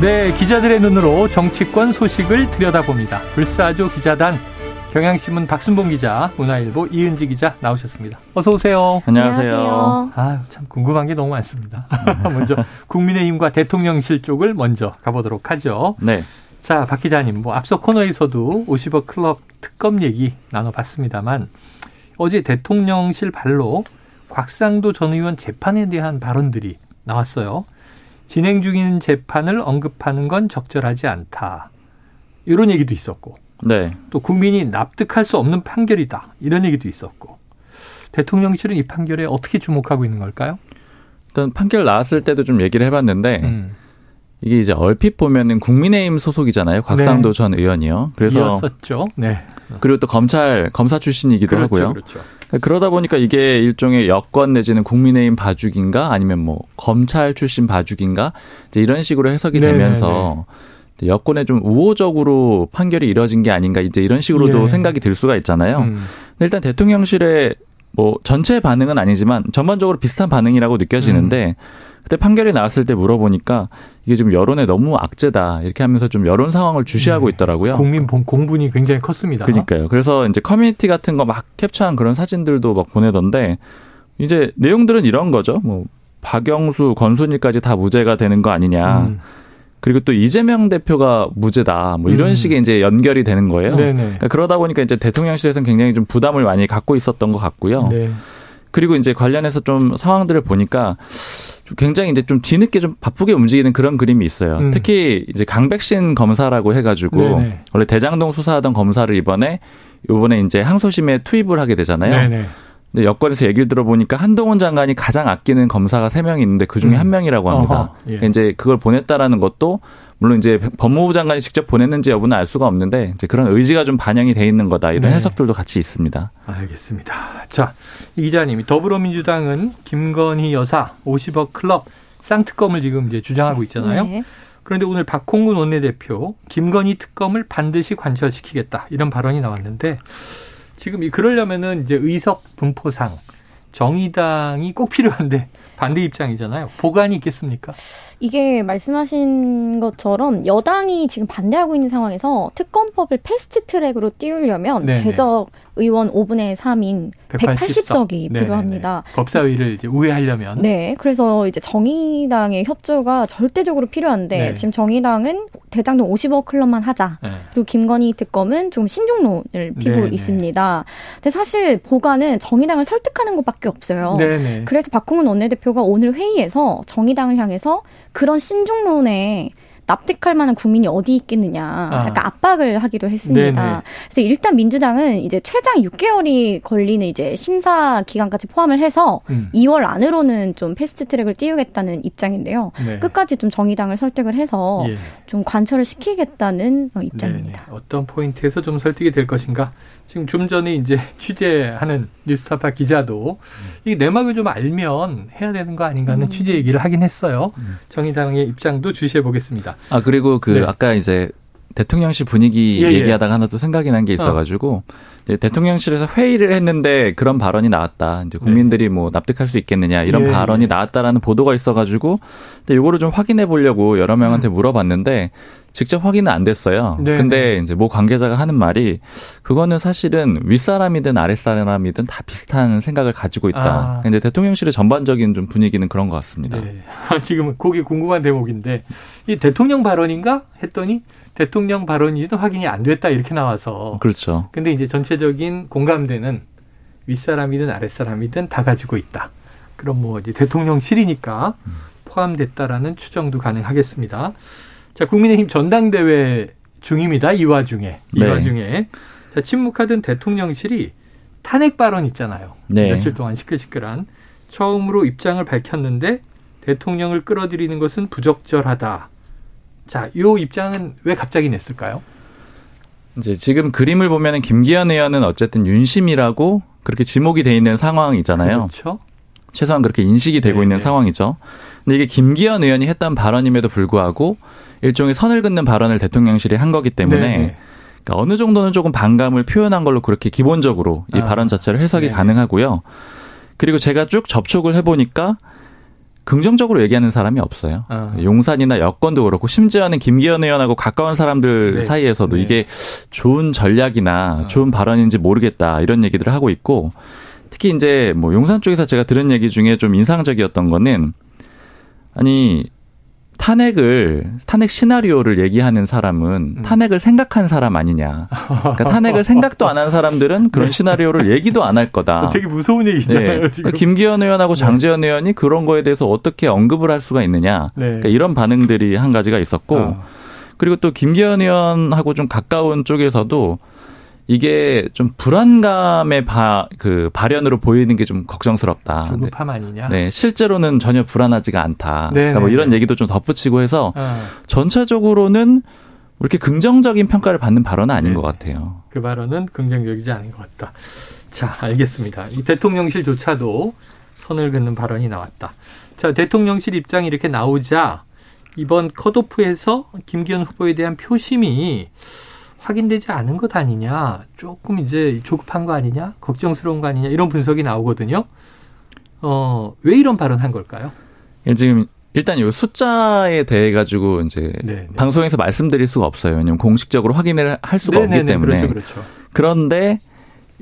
네, 기자들의 눈으로 정치권 소식을 들여다봅니다. 불사조 기자단 경향신문 박순봉 기자, 문화일보 이은지 기자 나오셨습니다. 어서 오세요. 안녕하세요. 아, 참 궁금한 게 너무 많습니다. 먼저 국민의힘과 대통령실 쪽을 먼저 가보도록 하죠. 네. 자, 박 기자님, 뭐 앞서 코너에서도 50억 클럽 특검 얘기 나눠봤습니다만 어제 대통령실 발로 곽상도 전 의원 재판에 대한 발언들이 나왔어요. 진행 중인 재판을 언급하는 건 적절하지 않다. 이런 얘기도 있었고. 네. 또 국민이 납득할 수 없는 판결이다. 이런 얘기도 있었고. 대통령실은 이 판결에 어떻게 주목하고 있는 걸까요? 일단 판결 나왔을 때도 좀 얘기를 해봤는데 음. 이게 이제 얼핏 보면은 국민의힘 소속이잖아요. 곽상도 네. 전 의원이요. 그래서 이었었죠. 네. 그리고 또 검찰 검사 출신이기도 그렇죠, 하고요. 그렇죠. 그러다 보니까 이게 일종의 여권 내지는 국민의힘 봐주기인가 아니면 뭐 검찰 출신 봐주기인가 이제 이런 식으로 해석이 네네네. 되면서 여권에 좀 우호적으로 판결이 이뤄진 게 아닌가 이제 이런 식으로도 예. 생각이 들 수가 있잖아요. 음. 일단 대통령실의 뭐 전체 반응은 아니지만 전반적으로 비슷한 반응이라고 느껴지는데 음. 그때 판결이 나왔을 때 물어보니까 이게 좀 여론에 너무 악재다 이렇게 하면서 좀 여론 상황을 주시하고 네. 있더라고요. 국민 공분이 굉장히 컸습니다. 그러니까요. 그래서 이제 커뮤니티 같은 거 막 캡처한 그런 사진들도 막 보내던데 이제 내용들은 이런 거죠. 뭐 박영수, 권순일까지 다 무죄가 되는 거 아니냐. 음. 그리고 또 이재명 대표가 무죄다. 뭐 이런 음. 식의 이제 연결이 되는 거예요. 그러니까 그러다 보니까 이제 대통령실에서는 굉장히 좀 부담을 많이 갖고 있었던 것 같고요. 네. 그리고 이제 관련해서 좀 상황들을 보니까 굉장히 이제 좀 뒤늦게 좀 바쁘게 움직이는 그런 그림이 있어요. 음. 특히 이제 강백신 검사라고 해가지고 네네. 원래 대장동 수사하던 검사를 이번에 요번에 이제 항소심에 투입을 하게 되잖아요. 네네. 근데 여권에서 얘기를 들어보니까 한동훈 장관이 가장 아끼는 검사가 세 명이 있는데 그 중에 음. 한 명이라고 합니다. 어허, 예. 그러니까 이제 그걸 보냈다라는 것도 물론 이제 법무부 장관이 직접 보냈는지 여부는 알 수가 없는데 이제 그런 의지가 좀 반영이 돼 있는 거다 이런 네. 해석들도 같이 있습니다. 알겠습니다. 자, 이 기자님이 더불어민주당은 김건희 여사 50억 클럽 쌍특검을 지금 이제 주장하고 있잖아요. 네. 그런데 오늘 박홍근 원내대표 김건희 특검을 반드시 관철시키겠다 이런 발언이 나왔는데 지금 이 그러려면은 이제 의석 분포상 정의당이 꼭 필요한데 반대 입장이잖아요. 복안이 있겠습니까? 이게 말씀하신 것처럼 여당이 지금 반대하고 있는 상황에서 특검법을 패스트 트랙으로 띄우려면 네네. 재적 의원 5분의 3인 180석. 이 필요합니다. 법사위를 이제 우회하려면. 네. 그래서 이제 정의당의 협조가 절대적으로 필요한데 네. 지금 정의당은 대장동 50억 클럽만 하자. 네. 그리고 김건희 특검은 좀 신중론을 피고 네네. 있습니다. 근데 사실 보관은 정의당을 설득하는 것밖에 없어요. 네네. 그래서 박홍은 원내대표가 오늘 회의에서 정의당을 향해서 그런 신중론에 납득할 만한 국민이 어디 있겠느냐. 아. 약간 압박을 하기도 했습니다. 네네. 그래서 일단 민주당은 이제 최장 6개월이 걸리는 이제 심사 기간까지 포함을 해서 음. 2월 안으로는 좀 패스트 트랙을 띄우겠다는 입장인데요. 네. 끝까지 좀 정의당을 설득을 해서 예. 좀 관철을 시키겠다는 입장입니다. 네네. 어떤 포인트에서 좀 설득이 될 것인가? 지금 좀 전에 이제 취재하는 뉴스타파 기자도 이 내막을 좀 알면 해야 되는 거 아닌가 하는 음. 취재 얘기를 하긴 했어요. 음. 정의당의 입장도 주시해 보겠습니다. 아 그리고 그 네. 아까 이제 대통령실 분위기 예, 예. 얘기하다가 하나 또 생각이 난 게 있어가지고 어. 대통령실에서 회의를 했는데 그런 발언이 나왔다. 이제 국민들이 네. 뭐 납득할 수 있겠느냐 이런 예, 발언이 예. 나왔다라는 보도가 있어가지고 근데 이거를 좀 확인해 보려고 여러 명한테 음. 물어봤는데 직접 확인은 안 됐어요. 네. 근데 이제 모 관계자가 하는 말이 그거는 사실은 윗사람이든 아랫사람이든 다 비슷한 생각을 가지고 있다. 아. 이제 대통령실의 전반적인 좀 분위기는 그런 것 같습니다. 네. 지금 그게 궁금한 대목인데 이 대통령 발언인가 했더니 대통령 발언이든 확인이 안 됐다 이렇게 나와서 그렇죠. 근데 이제 전체적인 공감대는 윗사람이든 아랫사람이든 다 가지고 있다. 그럼 뭐 이제 대통령실이니까 음. 포함됐다라는 추정도 가능하겠습니다. 자, 국민의힘 전당대회 중입니다. 이 와중에. 이 네. 와중에. 자, 침묵하던 대통령실이 탄핵 발언 있잖아요. 네. 며칠 동안 시끌시끌한. 처음으로 입장을 밝혔는데 대통령을 끌어들이는 것은 부적절하다. 자, 요 입장은 왜 갑자기 냈을까요? 이제 지금 그림을 보면은 김기현 의원은 어쨌든 윤심이라고 그렇게 지목이 돼 있는 상황이잖아요. 그렇죠. 최소한 그렇게 인식이 되고 네 있는 네. 상황이죠. 근데 이게 김기현 의원이 했던 발언임에도 불구하고 일종의 선을 긋는 발언을 대통령실이 한 거기 때문에 네, 네. 그러니까 어느 정도는 조금 반감을 표현한 걸로 그렇게 기본적으로 이 아. 발언 자체를 해석이 네 가능하고요. 그리고 제가 쭉 접촉을 해보니까 긍정적으로 얘기하는 사람이 없어요. 아. 용산이나 여권도 그렇고 심지어는 김기현 의원하고 가까운 사람들 네. 사이에서도 네. 이게 좋은 전략이나 아. 좋은 발언인지 모르겠다 이런 얘기들을 하고 있고 특히 이제 뭐 용산 쪽에서 제가 들은 얘기 중에 좀 인상적이었던 거는 아니 탄핵을 탄핵 시나리오를 얘기하는 사람은 음. 탄핵을 생각한 사람 아니냐. 그러니까 탄핵을 생각도 안 하는 사람들은 그런 네. 시나리오를 얘기도 안 할 거다. 되게 무서운 얘기잖아요. 네. 지금. 김기현 의원하고 네. 장재현 의원이 그런 거에 대해서 어떻게 언급을 할 수가 있느냐. 네. 그러니까 이런 반응들이 한 가지가 있었고 어. 그리고 또 김기현 의원하고 좀 가까운 쪽에서도 이게 좀 불안감의 바, 그 발현으로 보이는 게 좀 걱정스럽다. 조급함 아니냐? 네, 실제로는 전혀 불안하지가 않다. 네, 그러니까 뭐 네, 이런 네. 얘기도 좀 덧붙이고 해서 어. 전체적으로는 이렇게 긍정적인 평가를 받는 발언은 아닌 네. 것 같아요. 그 발언은 긍정적이지 않은 것 같다. 자, 알겠습니다. 이 대통령실조차도 선을 긋는 발언이 나왔다. 자, 대통령실 입장이 이렇게 나오자 이번 컷오프에서 김기현 후보에 대한 표심이 확인되지 않은 것 아니냐, 조금 이제 조급한 거 아니냐, 걱정스러운 거 아니냐 이런 분석이 나오거든요. 어, 왜 이런 발언한 걸까요? 예, 지금 일단 이 숫자에 대해 가지고 이제 네네. 네. 방송에서 말씀드릴 수가 없어요. 왜냐면 공식적으로 확인을 할 수가 네네네. 없기 네, 네. 때문에. 그렇죠, 그렇죠. 그런데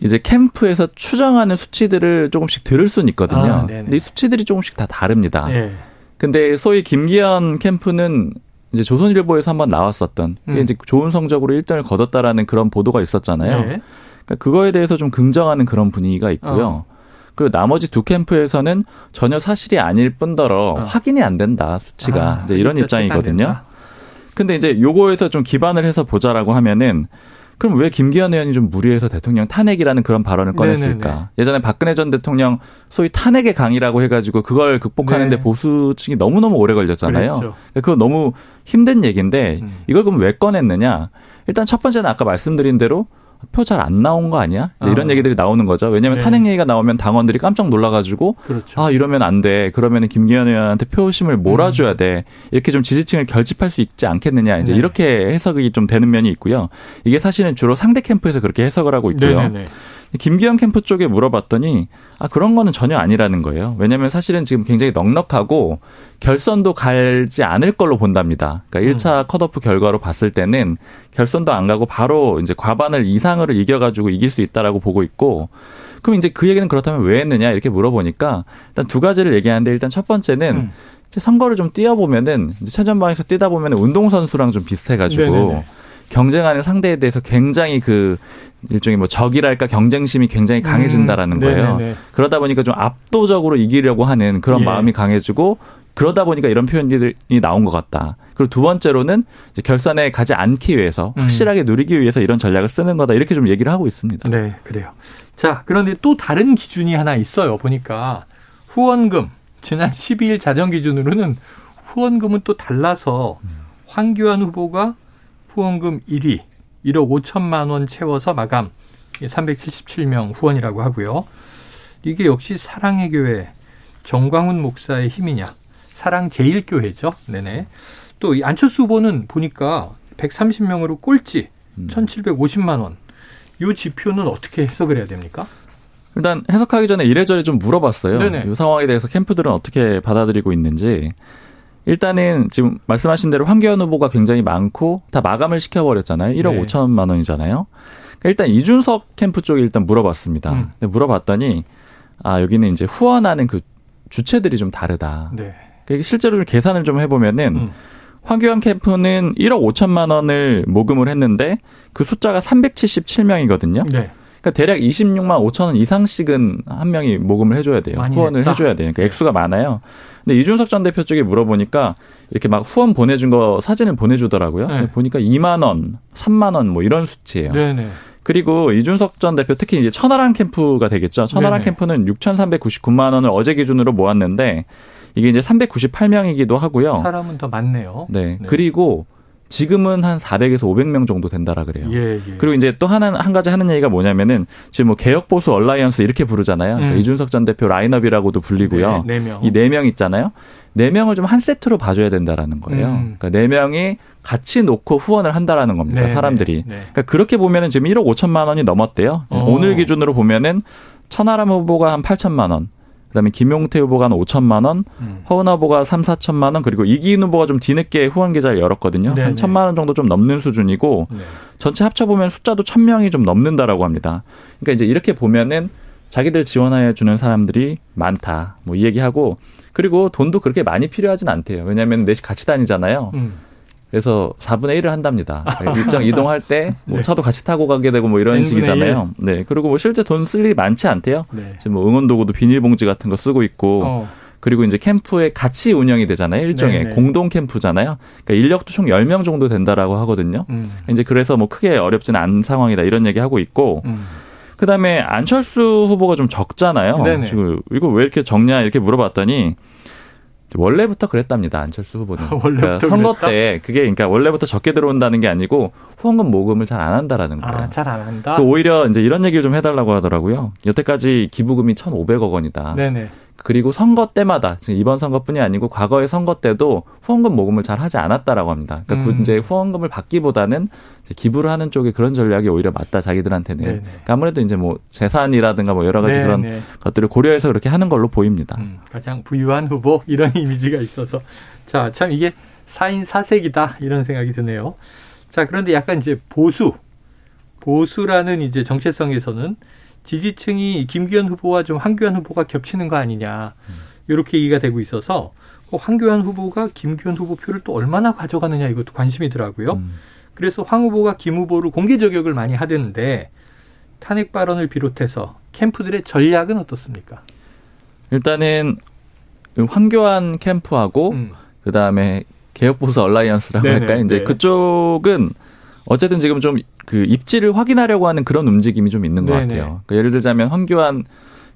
이제 캠프에서 추정하는 수치들을 조금씩 들을 수는 있거든요. 아, 근데 이 수치들이 조금씩 다 다릅니다. 네. 근데 소위 김기현 캠프는 이제 조선일보에서 한번 나왔었던 음. 이제 좋은 성적으로 1등을 거뒀다라는 그런 보도가 있었잖아요. 네. 그러니까 그거에 대해서 좀 긍정하는 그런 분위기가 있고요. 어. 그리고 나머지 두 캠프에서는 전혀 사실이 아닐 뿐더러 어. 확인이 안 된다 수치가 아, 이제 이런 입장이거든요. 근데 이제 요거에서 좀 기반을 해서 보자라고 하면은 그럼 왜 김기현 의원이 좀 무리해서 대통령 탄핵이라는 그런 발언을 꺼냈을까? 네네네. 예전에 박근혜 전 대통령 소위 탄핵의 강이라고 해가지고 그걸 극복하는데 네. 보수층이 너무너무 오래 걸렸잖아요. 그렇죠. 그거 너무 힘든 얘기인데 음. 이걸 그럼 왜 꺼냈느냐? 일단 첫 번째는 아까 말씀드린 대로 표 잘 안 나온 거 아니야? 이런 아. 얘기들이 나오는 거죠. 왜냐하면 네. 탄핵 얘기가 나오면 당원들이 깜짝 놀라가지고 그렇죠. 아 이러면 안 돼. 그러면은 김기현 의원한테 표심을 몰아줘야 음. 돼. 이렇게 좀 지지층을 결집할 수 있지 않겠느냐. 이제 네. 이렇게 해석이 좀 되는 면이 있고요. 이게 사실은 주로 상대 캠프에서 그렇게 해석을 하고 있고요. 네네네. 김기현 캠프 쪽에 물어봤더니 아 그런 거는 전혀 아니라는 거예요. 왜냐하면 사실은 지금 굉장히 넉넉하고 결선도 갈지 않을 걸로 본답니다. 그러니까 1차 음. 컷오프 결과로 봤을 때는 결선도 안 가고 바로 이제 과반을 이상으로 이겨가지고 이길 수 있다라고 보고 있고 그럼 이제 그 얘기는 그렇다면 왜 했느냐 이렇게 물어보니까 일단 두 가지를 얘기하는데 일단 첫 번째는 음. 선거를 좀 뛰어보면은 이제 최전방에서 뛰다 보면 운동선수랑 좀 비슷해가지고 네네네. 경쟁하는 상대에 대해서 굉장히 그 일종의 뭐 적이랄까 경쟁심이 굉장히 강해진다라는 음, 거예요. 네네네. 그러다 보니까 좀 압도적으로 이기려고 하는 그런 예. 마음이 강해지고 그러다 보니까 이런 표현들이 나온 것 같다. 그리고 두 번째로는 이제 결산에 가지 않기 위해서 음. 확실하게 누리기 위해서 이런 전략을 쓰는 거다 이렇게 좀 얘기를 하고 있습니다. 네, 그래요. 자, 그런데 또 다른 기준이 하나 있어요. 보니까 후원금 지난 12일 자정 기준으로는 후원금은 또 달라서 음. 황교안 후보가 후원금 1위 1억 5천만 원 채워서 마감 377명 후원이라고 하고요. 이게 역시 사랑의 교회 정광훈 목사의 힘이냐? 사랑 제일교회죠. 네네. 또 이 안철수 후보는 보니까 130명으로 꼴찌 음. 1,750만 원. 이 지표는 어떻게 해석을 해야 됩니까? 일단 해석하기 전에 이래저래 좀 물어봤어요. 네네. 이 상황에 대해서 캠프들은 어떻게 받아들이고 있는지. 일단은 지금 말씀하신 대로 황교안 후보가 굉장히 많고 다 마감을 시켜버렸잖아요. 1억 네. 5천만 원이잖아요. 그러니까 일단 이준석 캠프 쪽에 일단 물어봤습니다. 음. 근데 물어봤더니 아 여기는 이제 후원하는 그 주체들이 좀 다르다. 네. 그러니까 실제로 좀 계산을 좀 해보면은 음. 황교안 캠프는 1억 5천만 원을 모금을 했는데 그 숫자가 377명이거든요. 네. 그러니까 대략 26만 5천 원 이상씩은 한 명이 모금을 해줘야 돼요. 후원을 했다. 해줘야 돼요. 그러니까 액수가 많아요. 근데 이준석 전 대표 쪽에 물어보니까 이렇게 막 후원 보내준 거 사진을 보내주더라고요. 네. 보니까 2만 원, 3만 원 뭐 이런 수치예요. 네네. 그리고 이준석 전 대표 특히 이제 천하람 캠프가 되겠죠. 천하람 네네. 캠프는 6,399만 원을 어제 기준으로 모았는데 이게 이제 398명이기도 하고요. 사람은 더 많네요. 네. 네. 그리고 지금은 한 400에서 500명 정도 된다라 그래요. 예, 예. 그리고 이제 또 하나 한 가지 하는 얘기가 뭐냐면은 지금 뭐 개혁 보수 alliance 이렇게 부르잖아요. 그러니까 음. 이준석 전 대표 라인업이라고도 불리고요. 네, 네 이네 명 있잖아요. 네 명을 좀 한 세트로 봐줘야 된다라는 거예요. 음. 그러니까 네 명이 같이 놓고 후원을 한다라는 겁니다. 네, 사람들이. 네, 네. 그러니까 그렇게 보면은 지금 1억 5천만 원이 넘었대요. 오. 어. 오늘 기준으로 보면은 천하람 후보가 한 8천만 원, 그다음에 김용태 후보가 한 5천만 원, 음. 허은 후보가 3, 4천만 원, 그리고 이기인 후보가 좀 뒤늦게 후원 계좌를 열었거든요. 네네. 한 천만 원 정도 좀 넘는 수준이고 네. 전체 합쳐 보면 숫자도 천 명이 좀 넘는다라고 합니다. 그러니까 이제 이렇게 보면은 자기들 지원해 주는 사람들이 많다. 뭐 이 얘기하고 그리고 돈도 그렇게 많이 필요하진 않대요. 왜냐하면 넷이 같이 다니잖아요. 음. 그래서 4분의 1을 한답니다. 일정 이동할 때뭐 네. 차도 같이 타고 가게 되고 뭐 이런 식이잖아요. 1. 네. 그리고 뭐 실제 돈 쓸 일이 많지 않대요. 네. 지금 뭐 응원 도구도 비닐봉지 같은 거 쓰고 있고 어. 그리고 이제 캠프에 같이 운영이 되잖아요. 일종의 네네. 공동 캠프잖아요. 그러니까 인력도 총 10명 정도 된다라고 하거든요. 음. 이제 그래서 뭐 크게 어렵지는 않은 상황이다 이런 얘기 하고 있고 음. 그다음에 안철수 후보가 좀 적잖아요. 네네. 지금 이거 왜 이렇게 적냐 이렇게 물어봤더니 원래부터 그랬답니다. 안철수 후보는. 그러니까 선거 그랬다? 때 그게 그러니까 원래부터 적게 들어온다는 게 아니고 후원금 모금을 잘 안 한다라는 거예요. 아, 잘 안 한다. 그 오히려 이제 이런 얘기를 좀 해달라고 하더라고요. 여태까지 기부금이 1,500억 원이다. 네네. 그리고 선거 때마다 이번 선거뿐이 아니고 과거의 선거 때도 후원금 모금을 잘 하지 않았다라고 합니다. 그러니까 음. 이제 후원금을 받기보다는 기부를 하는 쪽에 그런 전략이 오히려 맞다 자기들한테는. 그러니까 아무래도 이제 뭐 재산이라든가 뭐 여러 가지 네네. 그런 것들을 고려해서 그렇게 하는 걸로 보입니다. 음, 가장 부유한 후보 이런 이미지가 있어서 자 참 이게 사인 사색이다 이런 생각이 드네요. 자 그런데 약간 이제 보수 보수라는 이제 정체성에서는 지지층이 김기현 후보와 좀 황교안 후보가 겹치는 거 아니냐 이렇게 얘기가 되고 있어서 그 황교안 후보가 김기현 후보 표를 또 얼마나 가져가느냐 이것도 관심이더라고요. 음. 그래서 황 후보가 김 후보를 공개 저격을 많이 하던데 탄핵 발언을 비롯해서 캠프들의 전략은 어떻습니까? 일단은 황교안 캠프하고 음. 그 다음에 개혁보수 얼라이언스라고 할까요? 이제 네. 그쪽은 어쨌든 지금 좀 그 입지를 확인하려고 하는 그런 움직임이 좀 있는 것 네네. 같아요. 그러니까 예를 들자면 황교안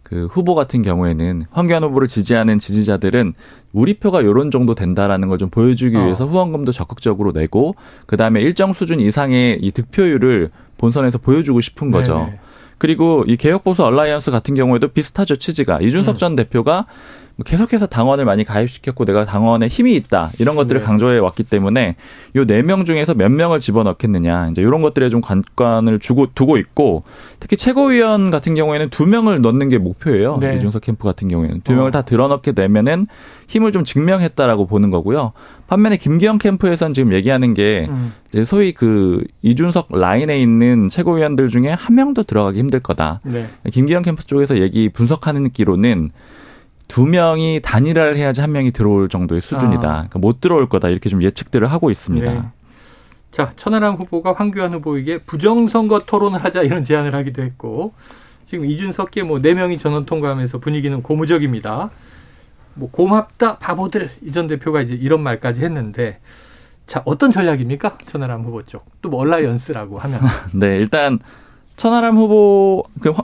그 후보 같은 경우에는 황교안 후보를 지지하는 지지자들은 우리 표가 요런 정도 된다라는 걸 좀 보여주기 어. 위해서 후원금도 적극적으로 내고 그 다음에 일정 수준 이상의 이 득표율을 본선에서 보여주고 싶은 거죠. 네네. 그리고 이 개혁보수 alliance 같은 경우에도 비슷하죠 취지가 이준석 음. 전 대표가 뭐 계속해서 당원을 많이 가입시켰고 내가 당원에 힘이 있다 이런 것들을 네. 강조해 왔기 때문에 요 네 명 중에서 몇 명을 집어넣겠느냐 이제 이런 것들에 좀 관건을 주고 두고 있고 특히 최고위원 같은 경우에는 두 명을 넣는 게 목표예요 네. 이준석 캠프 같은 경우에는 두 명을 어. 다 들어넣게 되면은 힘을 좀 증명했다라고 보는 거고요 반면에 김기현 캠프에서는 지금 얘기하는 게 음. 소위 그 이준석 라인에 있는 최고위원들 중에 한 명도 들어가기 힘들 거다 네. 김기현 캠프 쪽에서 얘기 분석하는 기로는 두 명이 단일화를 해야지 한 명이 들어올 정도의 수준이다. 아. 그러니까 못 들어올 거다. 이렇게 좀 예측들을 하고 있습니다. 네. 자, 천하람 후보가 황교안 후보에게 부정선거 토론을 하자 이런 제안을 하기도 했고 지금 이준석계 뭐 네 명이 전원 통과하면서 분위기는 고무적입니다. 뭐 고맙다 바보들 이 전 대표가 이제 이런 말까지 했는데 자 어떤 전략입니까 천하람 후보 쪽 또 뭐 alliance라고 하면 네 일단 천하람 후보 그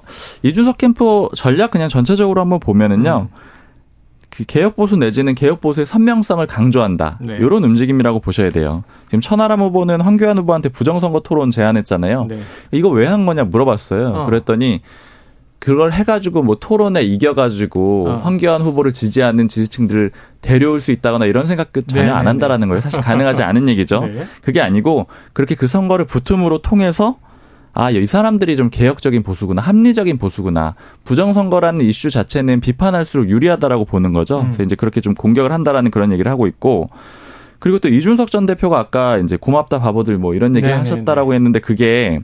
이준석 캠프 전략 그냥 전체적으로 한번 보면은요. 음. 그 개혁 보수 내지는 개혁 보수의 선명성을 강조한다. 네. 이런 움직임이라고 보셔야 돼요. 지금 천하람 후보는 황교안 후보한테 부정선거 토론 제안했잖아요. 네. 이거 왜 한 거냐 물어봤어요. 어. 그랬더니 그걸 해가지고 뭐 토론에 이겨가지고 어. 황교안 후보를 지지하는 지지층들을 데려올 수 있다거나 이런 생각 그 전혀 네, 안 네, 한다라는 네. 거예요. 사실 가능하지 않은 얘기죠. 네. 그게 아니고 그렇게 그 선거를 붙음으로 통해서 아, 이 사람들이 좀 개혁적인 보수구나, 합리적인 보수구나. 부정선거라는 이슈 자체는 비판할수록 유리하다라고 보는 거죠. 음. 그래서 이제 그렇게 좀 공격을 한다라는 그런 얘기를 하고 있고, 그리고 또 이준석 전 대표가 아까 이제 고맙다 바보들 뭐 이런 얘기 네, 하셨다라고 네, 네. 했는데 그게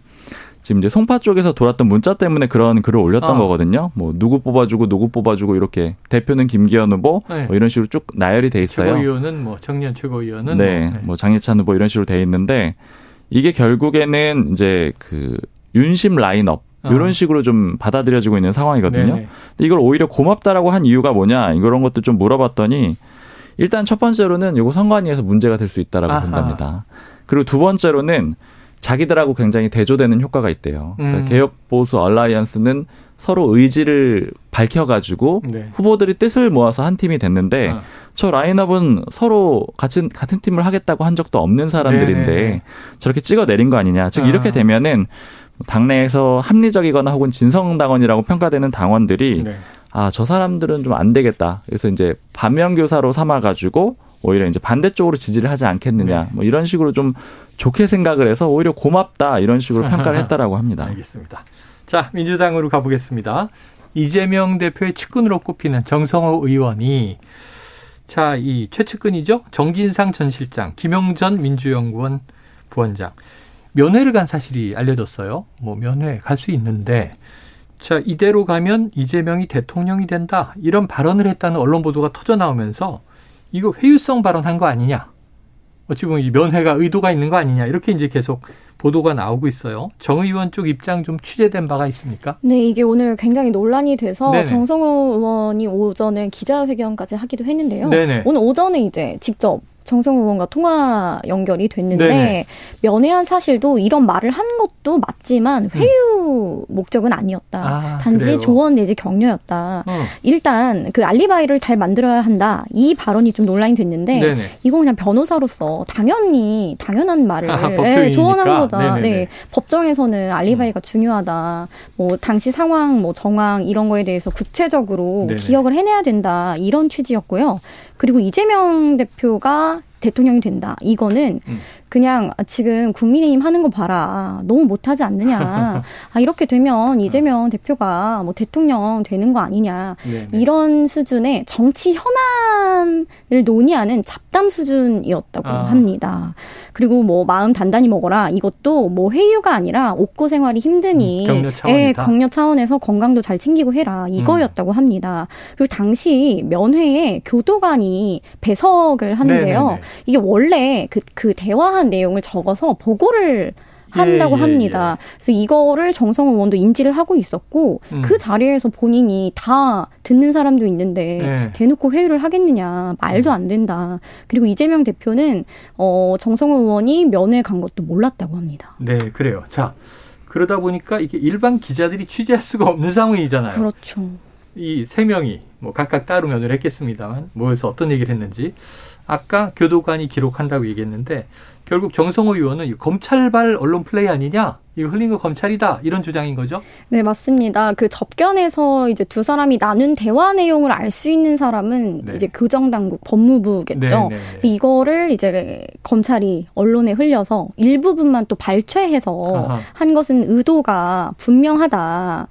지금 이제 송파 쪽에서 돌았던 문자 때문에 그런 글을 올렸던 어. 거거든요. 뭐 누구 뽑아주고 누구 뽑아주고 이렇게 대표는 김기현 후보 네. 뭐 이런 식으로 쭉 나열이 돼 있어요. 최고위원은 뭐 청년 최고위원은 네, 뭐, 네. 뭐 장예찬 후보 이런 식으로 돼 있는데 이게 결국에는 이제 그 윤심 라인업 이런 어. 식으로 좀 받아들여지고 있는 상황이거든요. 네네. 근데 이걸 오히려 고맙다라고 한 이유가 뭐냐 이런 것도 좀 물어봤더니 일단 첫 번째로는 이거 선관위에서 문제가 될 수 있다라고 아하. 본답니다. 그리고 두 번째로는 자기들하고 굉장히 대조되는 효과가 있대요. 그러니까 음. 개혁 보수 얼라이언스는 서로 의지를 밝혀가지고 네. 후보들이 뜻을 모아서 한 팀이 됐는데 어. 저 라인업은 서로 같은 같은 팀을 하겠다고 한 적도 없는 사람들인데 네. 저렇게 찍어 내린 거 아니냐. 즉 이렇게 아. 되면은 당내에서 합리적이거나 혹은 진성 당원이라고 평가되는 당원들이 네. 아저 사람들은 좀 안 되겠다. 그래서 이제 반면 교사로 삼아 가지고 오히려 이제 반대쪽으로 지지를 하지 않겠느냐. 네. 뭐 이런 식으로 좀 좋게 생각을 해서 오히려 고맙다 이런 식으로 평가를 했다라고 합니다. 알겠습니다. 자 민주당으로 가보겠습니다. 이재명 대표의 측근으로 꼽히는 정성호 의원이 자, 이 최측근이죠. 정진상 전 실장, 김용전 민주연구원 부원장. 면회를 간 사실이 알려졌어요. 뭐 면회 갈 수 있는데 자, 이대로 가면 이재명이 대통령이 된다. 이런 발언을 했다는 언론 보도가 터져 나오면서 이거 회유성 발언한 거 아니냐. 어찌 보면 이 면회가 의도가 있는 거 아니냐. 이렇게 이제 계속 보도가 나오고 있어요. 정 의원 쪽 입장 좀 취재된 바가 있습니까? 네, 이게 오늘 굉장히 논란이 돼서 네네. 정성호 의원이 오전에 기자회견까지 하기도 했는데요. 네네. 오늘 오전에 이제 직접 정성 의원과 통화 연결이 됐는데 네네. 면회한 사실도 이런 말을 한 것도 맞지만 음. 회유 음. 목적은 아니었다. 아, 단지 그래요? 조언 내지 격려였다. 어. 일단 그 알리바이를 잘 만들어야 한다. 이 발언이 좀 논란이 됐는데 네네. 이건 그냥 변호사로서 당연히 당연한 말을 아, 네, 조언한 거다. 네. 법정에서는 알리바이가 음. 중요하다. 뭐 당시 상황, 뭐 정황 이런 거에 대해서 구체적으로 네네. 기억을 해내야 된다. 이런 취지였고요. 그리고 이재명 대표가 대통령이 된다. 이거는 음. 그냥 지금 국민의힘 하는 거 봐라. 너무 못하지 않느냐. 아, 이렇게 되면 이재명 대표가 뭐 대통령 되는 거 아니냐. 네네. 이런 수준의 정치 현안 을 논의하는 잡담 수준이었다고 아. 합니다. 그리고 뭐 마음 단단히 먹어라. 이것도 뭐 회유가 아니라 옥고 생활이 힘드니 음, 격려, 예, 격려 차원에서 건강도 잘 챙기고 해라. 이거였다고 음. 합니다. 그리고 당시 면회에 교도관이 배석을 하는데요. 네네네. 이게 원래 그, 그 대화한 내용을 적어서 보고를 한다고 예, 예, 합니다. 예. 그래서 이거를 정성호 의원도 인지를 하고 있었고 음. 그 자리에서 본인이 다 듣는 사람도 있는데 예. 대놓고 회유를 하겠느냐 말도 안 된다. 그리고 이재명 대표는 어 정성호 의원이 면회 간 것도 몰랐다고 합니다. 네, 그래요. 자 그러다 보니까 이게 일반 기자들이 취재할 수가 없는 상황이잖아요. 그렇죠. 이 세 명이 뭐 각각 따로 면회를 했겠습니다만 모여서 어떤 얘기를 했는지 아까 교도관이 기록한다고 얘기했는데 결국 정성호 의원은 검찰발 언론 플레이 아니냐? 이거 흘린 거 검찰이다. 이런 주장인 거죠? 네, 맞습니다. 그 접견에서 이제 두 사람이 나눈 대화 내용을 알 수 있는 사람은 네. 이제 교정 당국 법무부겠죠. 네, 네, 네. 이거를 이제 검찰이 언론에 흘려서 일부분만 또 발췌해서 아하. 한 것은 의도가 분명하다.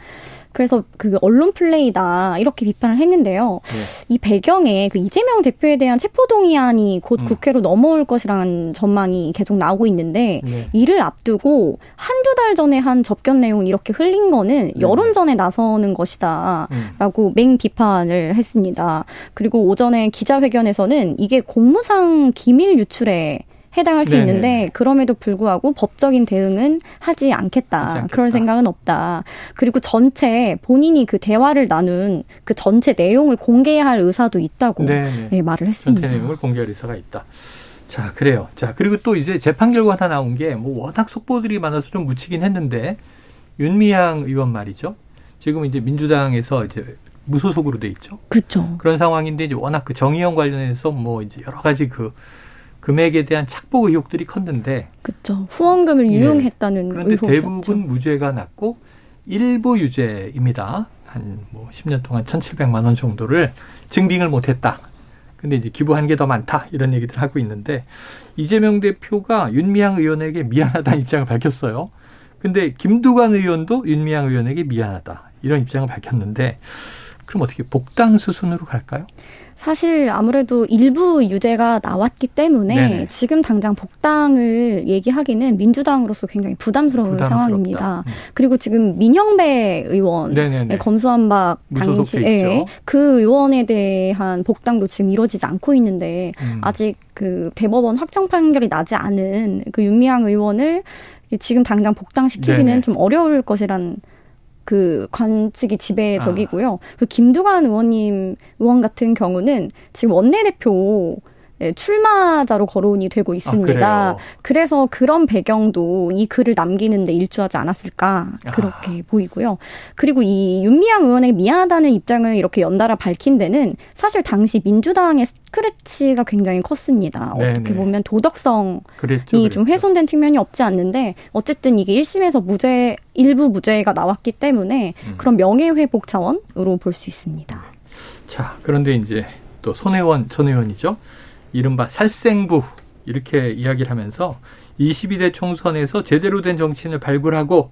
그래서 그 언론 플레이다 이렇게 비판을 했는데요. 네. 이 배경에 그 이재명 대표에 대한 체포동의안이 곧 음. 국회로 넘어올 것이라는 전망이 계속 나오고 있는데 네. 이를 앞두고 한두 달 전에 한 접견 내용을 이렇게 흘린 거는 네. 여론전에 나서는 것이다라고 음. 맹 비판을 했습니다. 그리고 오전에 기자회견에서는 이게 공무상 기밀 유출에 해당할 수 네네. 있는데 그럼에도 불구하고 법적인 대응은 하지 않겠다. 않겠다. 그럴 생각은 없다. 그리고 전체 본인이 그 대화를 나눈 그 전체 내용을 공개할 의사도 있다고 네, 말을 했습니다. 전체 내용을 공개할 의사가 있다. 자, 그래요. 자, 그리고 또 이제 재판 결과 하나 나온 게 뭐 워낙 속보들이 많아서 좀 묻히긴 했는데 윤미향 의원 말이죠. 지금 이제 민주당에서 이제 무소속으로 돼 있죠. 그렇죠. 그런 상황인데 이제 워낙 그 정의연 관련해서 뭐 이제 여러 가지 그 금액에 대한 착복 의혹들이 컸는데 그렇죠. 후원금을 예. 유용했다는 그런데 의혹이었죠. 대부분 무죄가 났고 일부 유죄입니다. 한 뭐 10년 동안 1,700만 원 정도를 증빙을 못 했다. 근데 이제 기부한 게 더 많다. 이런 얘기들 하고 있는데 이재명 대표가 윤미향 의원에게 미안하다는 입장을 밝혔어요. 근데 김두관 의원도 윤미향 의원에게 미안하다. 이런 입장을 밝혔는데 그럼 어떻게 복당 수순으로 갈까요? 사실 아무래도 일부 유죄가 나왔기 때문에 네네. 지금 당장 복당을 얘기하기는 민주당으로서 굉장히 부담스러운 부담스럽다. 상황입니다. 음. 그리고 지금 민영배 의원 검수한 바 당시에 그 의원에 대한 복당도 지금 이루어지지 않고 있는데 음. 아직 그 대법원 확정 판결이 나지 않은 그 윤미향 의원을 지금 당장 복당시키기는 네네. 좀 어려울 것이란 그 관측이 지배적이고요. 아. 그 김두관 의원님 의원 같은 경우는 지금 원내대표 예, 출마자로 거론이 되고 있습니다. 아, 그래서 그런 배경도 이 글을 남기는데 일조하지 않았을까 그렇게 아. 보이고요. 그리고 이 윤미향 의원에게 미안하다는 입장을 이렇게 연달아 밝힌 데는 사실 당시 민주당의 스크래치가 굉장히 컸습니다. 네네. 어떻게 보면 도덕성이 그랬죠, 그랬죠. 좀 훼손된 측면이 없지 않는데 어쨌든 이게 1심에서 무죄 일부 무죄가 나왔기 때문에 음. 그런 명예 회복 차원으로 볼 수 있습니다. 자, 그런데 이제 또 손혜원 전 의원이죠. 이른바 살생부 이렇게 이야기를 하면서 22대 총선에서 제대로 된 정치인을 발굴하고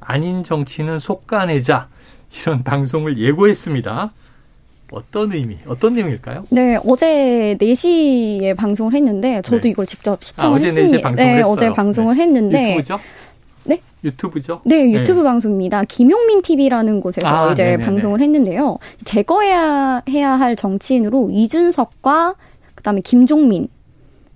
아닌 정치인은 속가내자 이런 방송을 예고했습니다. 어떤 의미, 어떤 내용일까요? 네, 어제 4시에 방송을 했는데 저도 네. 이걸 직접 시청을 아, 했습니다. 네, 했어요. 어제 방송을 네. 했는데 유튜브죠? 네? 유튜브죠? 네, 유튜브 네. 방송입니다. 김용민 TV라는 곳에서 아, 이제 네네네. 방송을 했는데요. 제거해야 해야 할 정치인으로 이준석과 그다음에 김종민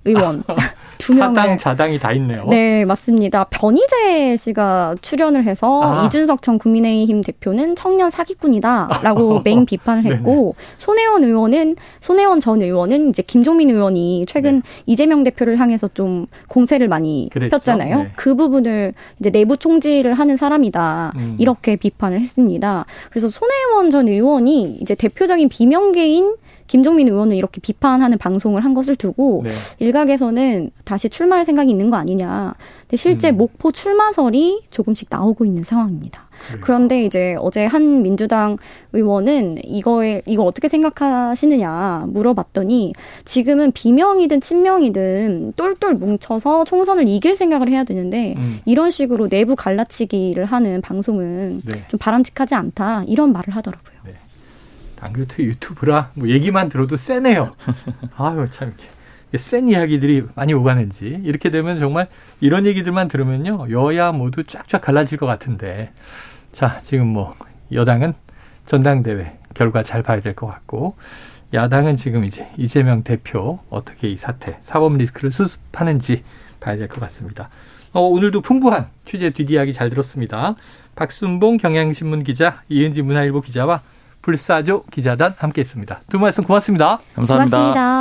의원 두 명의 사당 자당이 다 있네요. 네, 맞습니다. 변희재 씨가 출연을 해서 아. 이준석 전 국민의힘 대표는 청년 사기꾼이다라고 맹 비판을 했고 손혜원 의원은 손혜원 전 의원은 이제 김종민 의원이 최근 네. 이재명 대표를 향해서 좀 공세를 많이 그랬죠? 폈잖아요. 네. 그 부분을 이제 내부 총질을 하는 사람이다 음. 이렇게 비판을 했습니다. 그래서 손혜원 전 의원이 이제 대표적인 비명계인 김종민 의원을 이렇게 비판하는 방송을 한 것을 두고 네. 일각에서는 다시 출마할 생각이 있는 거 아니냐. 근데 실제 음. 목포 출마설이 조금씩 나오고 있는 상황입니다. 그래요. 그런데 이제 어제 한 민주당 의원은 이거에 이걸 어떻게 생각하시느냐 물어봤더니 지금은 비명이든 친명이든 똘똘 뭉쳐서 총선을 이길 생각을 해야 되는데 음. 이런 식으로 내부 갈라치기를 하는 방송은 네. 좀 바람직하지 않다 이런 말을 하더라고요. 네. 안 그래도 유튜브라 뭐 얘기만 들어도 세네요. 아유 참 센 이야기들이 많이 오가는지 이렇게 되면 정말 이런 얘기들만 들으면요 여야 모두 쫙쫙 갈라질 것 같은데 자 지금 뭐 여당은 전당대회 결과 잘 봐야 될 것 같고 야당은 지금 이제 이재명 대표 어떻게 이 사태 사법 리스크를 수습하는지 봐야 될 것 같습니다. 어, 오늘도 풍부한 취재 뒷이야기 잘 들었습니다. 박순봉 경향신문 기자 이은지 문화일보 기자와 불사조 기자단 함께했습니다. 두 말씀 고맙습니다. 감사합니다. 고맙습니다.